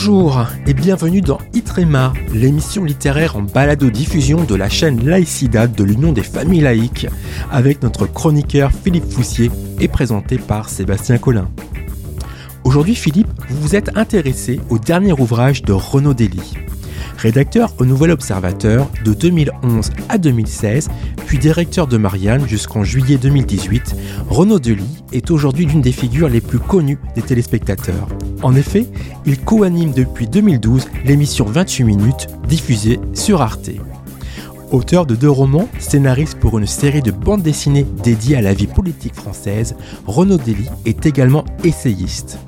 Bonjour et bienvenue dans Itrema, l'émission littéraire en balado-diffusion de la chaîne Laïcidad de l'Union des familles laïques, avec notre chroniqueur Philippe Foussier et présenté par Sébastien Collin. Aujourd'hui, Philippe, vous vous êtes intéressé au dernier ouvrage de Renaud Dely. Rédacteur au Nouvel Observateur de 2011 à 2016, puis directeur de Marianne jusqu'en juillet 2018, Renaud Delis est aujourd'hui l'une des figures les plus connues des téléspectateurs. En effet, il co-anime depuis 2012 l'émission 28 minutes diffusée sur Arte. Auteur de deux romans, scénariste pour une série de bandes dessinées dédiées à la vie politique française, Renaud Dely est également essayiste.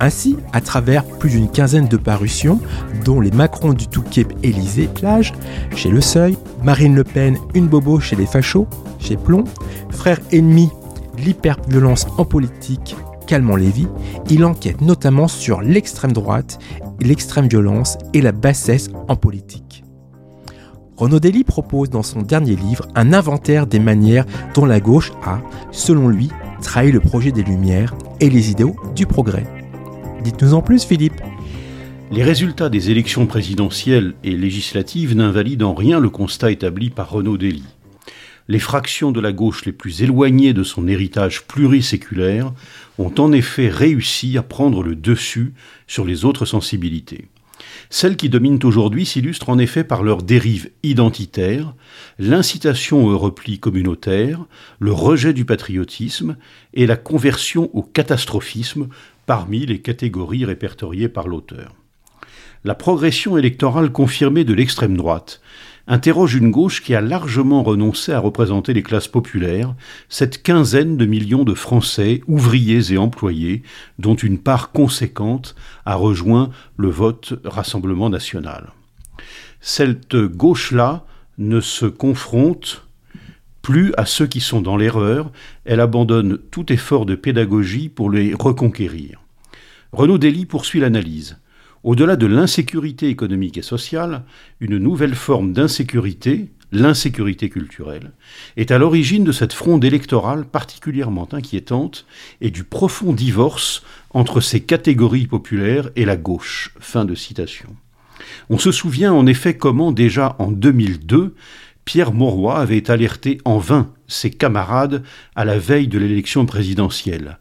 Ainsi, à travers plus d'une quinzaine de parutions, dont les Macron du Touquet Élysée Plage, chez Le Seuil, Marine Le Pen Une Bobo chez les Fachos, chez Plomb, Frères ennemis, l'hyperviolence en politique, Calmant Lévy, il enquête notamment sur l'extrême droite, l'extrême violence et la bassesse en politique. Renaud Dely propose dans son dernier livre un inventaire des manières dont la gauche a, selon lui, trahi le projet des Lumières et les idéaux du progrès. Dites-nous en plus, Philippe. Les résultats des élections présidentielles et législatives n'invalident en rien le constat établi par Renaud Dely. Les fractions de la gauche les plus éloignées de son héritage pluriséculaire ont en effet réussi à prendre le dessus sur les autres sensibilités. Celles qui dominent aujourd'hui s'illustrent en effet par leur dérive identitaire, l'incitation au repli communautaire, le rejet du patriotisme et la conversion au catastrophisme parmi les catégories répertoriées par l'auteur. La progression électorale confirmée de l'extrême droite interroge une gauche qui a largement renoncé à représenter les classes populaires, cette quinzaine de millions de Français, ouvriers et employés, dont une part conséquente a rejoint le vote Rassemblement national. Cette gauche-là ne se confronte plus à ceux qui sont dans l'erreur, elle abandonne tout effort de pédagogie pour les reconquérir. Renaud Dely poursuit l'analyse. Au-delà de l'insécurité économique et sociale, une nouvelle forme d'insécurité, l'insécurité culturelle, est à l'origine de cette fronde électorale particulièrement inquiétante et du profond divorce entre ces catégories populaires et la gauche. Fin de citation. On se souvient en effet comment déjà en 2002, Pierre Mauroy avait alerté en vain ses camarades à la veille de l'élection présidentielle.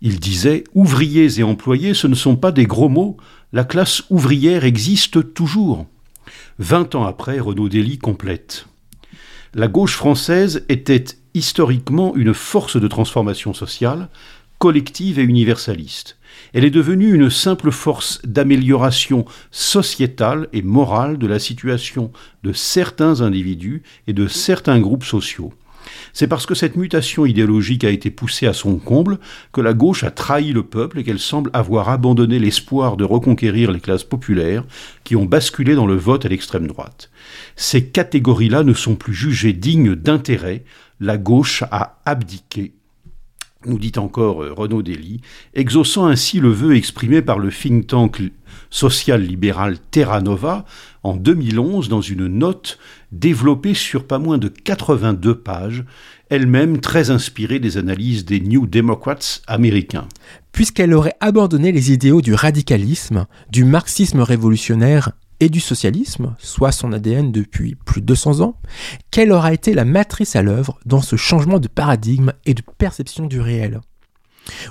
Il disait Ouvriers et employés, ce ne sont pas des gros mots, la classe ouvrière existe toujours. Vingt ans après, Renaud Dely complète. La gauche française était historiquement une force de transformation sociale, collective et universaliste. Elle est devenue une simple force d'amélioration sociétale et morale de la situation de certains individus et de certains groupes sociaux. C'est parce que cette mutation idéologique a été poussée à son comble que la gauche a trahi le peuple et qu'elle semble avoir abandonné l'espoir de reconquérir les classes populaires qui ont basculé dans le vote à l'extrême droite. Ces catégories-là ne sont plus jugées dignes d'intérêt, la gauche a abdiqué nous dit encore euh, Renaud Dely, exaucant ainsi le vœu exprimé par le think tank social-libéral Terra Nova en 2011 dans une note développée sur pas moins de 82 pages, elle-même très inspirée des analyses des New Democrats américains. Puisqu'elle aurait abandonné les idéaux du radicalisme, du marxisme révolutionnaire et du socialisme, soit son ADN depuis plus de 200 ans, quelle aura été la matrice à l'œuvre dans ce changement de paradigme et de perception du réel?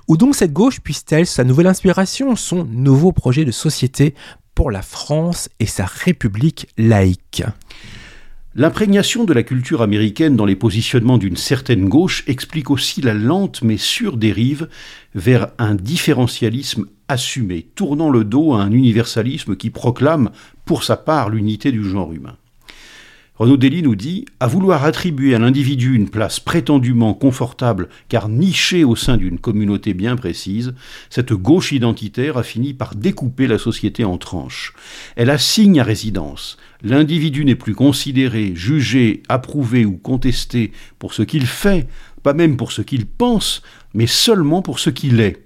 Où donc cette gauche puisse-t-elle sa nouvelle inspiration, son nouveau projet de société pour la France et sa République laïque? L'imprégnation de la culture américaine dans les positionnements d'une certaine gauche explique aussi la lente mais sûre dérive vers un différentialisme assumé, tournant le dos à un universalisme qui proclame pour sa part l'unité du genre humain. Renaud Dely nous dit À vouloir attribuer à l'individu une place prétendument confortable car nichée au sein d'une communauté bien précise, cette gauche identitaire a fini par découper la société en tranches. Elle assigne à résidence. L'individu n'est plus considéré, jugé, approuvé ou contesté pour ce qu'il fait, pas même pour ce qu'il pense, mais seulement pour ce qu'il est.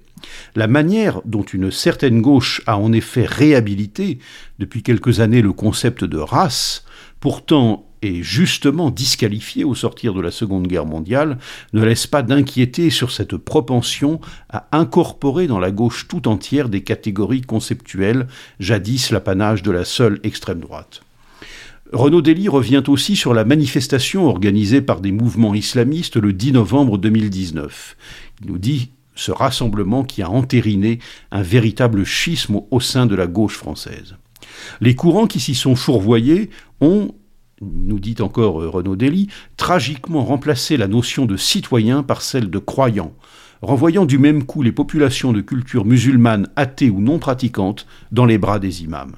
La manière dont une certaine gauche a en effet réhabilité depuis quelques années le concept de race, pourtant et justement disqualifié au sortir de la Seconde Guerre mondiale, ne laisse pas d'inquiéter sur cette propension à incorporer dans la gauche tout entière des catégories conceptuelles, jadis l'apanage de la seule extrême droite. Renaud Dely revient aussi sur la manifestation organisée par des mouvements islamistes le 10 novembre 2019. Il nous dit ce rassemblement qui a entériné un véritable schisme au sein de la gauche française. Les courants qui s'y sont fourvoyés ont, nous dit encore Renaud Dely, tragiquement remplacé la notion de citoyen par celle de croyant, renvoyant du même coup les populations de culture musulmane athées ou non pratiquantes dans les bras des imams.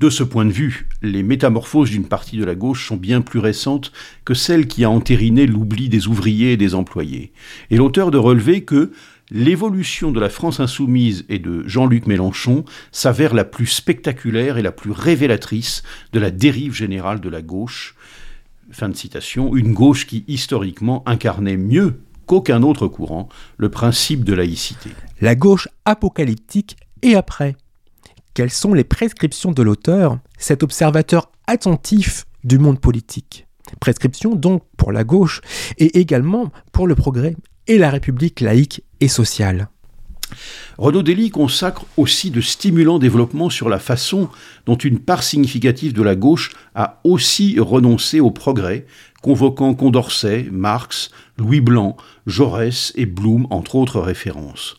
De ce point de vue, les métamorphoses d'une partie de la gauche sont bien plus récentes que celle qui a entériné l'oubli des ouvriers et des employés. Et l'auteur de relever que l'évolution de la France insoumise et de Jean-Luc Mélenchon s'avère la plus spectaculaire et la plus révélatrice de la dérive générale de la gauche. Fin de citation, une gauche qui historiquement incarnait mieux qu'aucun autre courant le principe de laïcité. La gauche apocalyptique et après quelles sont les prescriptions de l'auteur, cet observateur attentif du monde politique? Prescriptions donc pour la gauche et également pour le progrès et la République laïque et sociale. Renaud Dely consacre aussi de stimulants développements sur la façon dont une part significative de la gauche a aussi renoncé au progrès, convoquant Condorcet, Marx, Louis Blanc, Jaurès et Blum, entre autres références.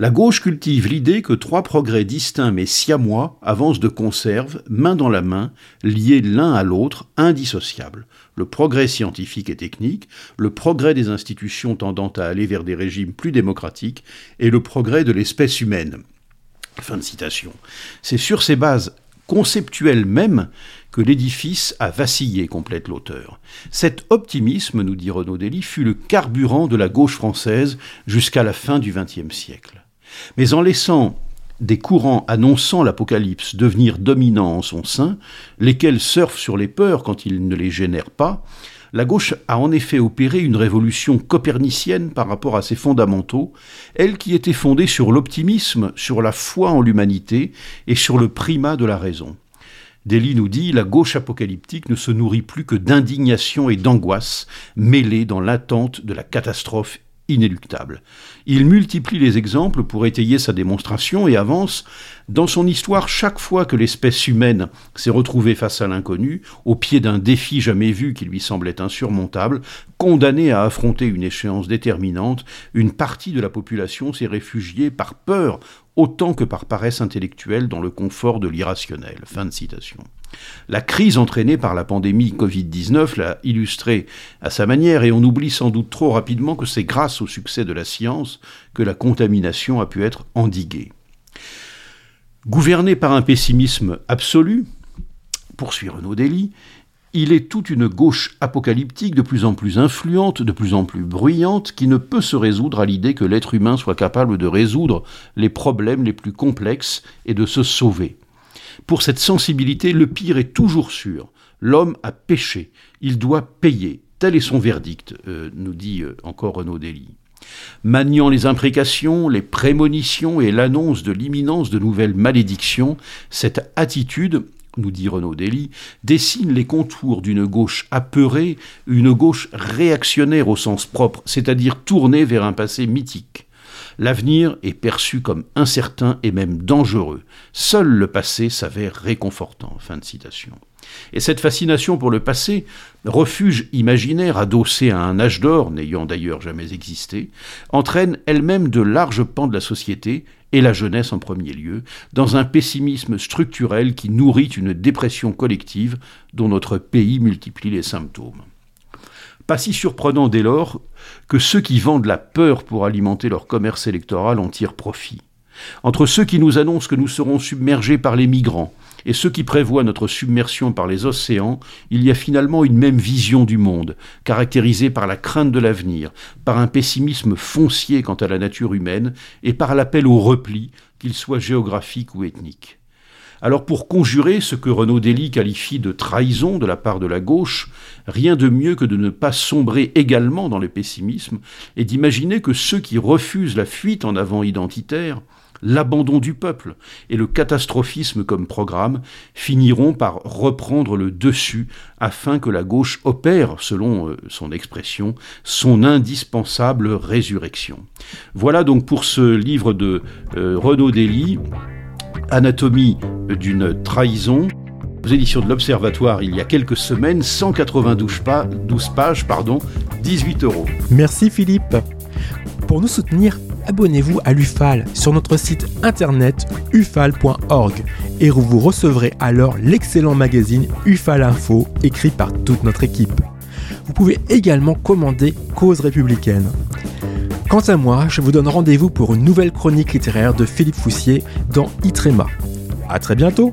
La gauche cultive l'idée que trois progrès distincts mais siamois avancent de conserve, main dans la main, liés l'un à l'autre, indissociables. Le progrès scientifique et technique, le progrès des institutions tendant à aller vers des régimes plus démocratiques, et le progrès de l'espèce humaine. Fin de citation. C'est sur ces bases conceptuelles mêmes que l'édifice a vacillé, complète l'auteur. Cet optimisme, nous dit Renaud Dely, fut le carburant de la gauche française jusqu'à la fin du XXe siècle. Mais en laissant des courants annonçant l'apocalypse devenir dominants en son sein, lesquels surfent sur les peurs quand ils ne les génèrent pas, la gauche a en effet opéré une révolution copernicienne par rapport à ses fondamentaux, elle qui était fondée sur l'optimisme, sur la foi en l'humanité et sur le primat de la raison. Dely nous dit la gauche apocalyptique ne se nourrit plus que d'indignation et d'angoisse mêlées dans l'attente de la catastrophe inéluctable. Il multiplie les exemples pour étayer sa démonstration et avance dans son histoire chaque fois que l'espèce humaine s'est retrouvée face à l'inconnu, au pied d'un défi jamais vu qui lui semblait insurmontable, condamné à affronter une échéance déterminante, une partie de la population s'est réfugiée par peur autant que par paresse intellectuelle dans le confort de l'irrationnel. La crise entraînée par la pandémie Covid-19 l'a illustré à sa manière et on oublie sans doute trop rapidement que c'est grâce au succès de la science que la contamination a pu être endiguée. Gouverné par un pessimisme absolu, poursuit Renaud Dely, il est toute une gauche apocalyptique de plus en plus influente, de plus en plus bruyante, qui ne peut se résoudre à l'idée que l'être humain soit capable de résoudre les problèmes les plus complexes et de se sauver. Pour cette sensibilité, le pire est toujours sûr. L'homme a péché, il doit payer. Tel est son verdict, euh, nous dit euh, encore Renaud Dely. Maniant les imprécations, les prémonitions et l'annonce de l'imminence de nouvelles malédictions, cette attitude, nous dit Renaud Dely, dessine les contours d'une gauche apeurée, une gauche réactionnaire au sens propre, c'est-à-dire tournée vers un passé mythique. L'avenir est perçu comme incertain et même dangereux. Seul le passé s'avère réconfortant. Fin de citation. Et cette fascination pour le passé, refuge imaginaire adossé à un âge d'or n'ayant d'ailleurs jamais existé, entraîne elle-même de larges pans de la société, et la jeunesse en premier lieu, dans un pessimisme structurel qui nourrit une dépression collective dont notre pays multiplie les symptômes. Pas si surprenant dès lors que ceux qui vendent la peur pour alimenter leur commerce électoral en tirent profit. Entre ceux qui nous annoncent que nous serons submergés par les migrants et ceux qui prévoient notre submersion par les océans, il y a finalement une même vision du monde, caractérisée par la crainte de l'avenir, par un pessimisme foncier quant à la nature humaine et par l'appel au repli, qu'il soit géographique ou ethnique. Alors pour conjurer ce que Renaud Dely qualifie de trahison de la part de la gauche, rien de mieux que de ne pas sombrer également dans le pessimisme et d'imaginer que ceux qui refusent la fuite en avant identitaire l'abandon du peuple et le catastrophisme comme programme finiront par reprendre le dessus afin que la gauche opère, selon euh, son expression, son indispensable résurrection. Voilà donc pour ce livre de euh, Renaud Dely, Anatomie d'une trahison aux éditions de l'Observatoire il y a quelques semaines, 192 pages, pardon, 18 euros. Merci Philippe. Pour nous soutenir, abonnez-vous à l'UFAL sur notre site internet ufal.org et vous recevrez alors l'excellent magazine UFAL Info écrit par toute notre équipe. Vous pouvez également commander Cause républicaine. Quant à moi, je vous donne rendez-vous pour une nouvelle chronique littéraire de Philippe Foussier dans Itrema. A très bientôt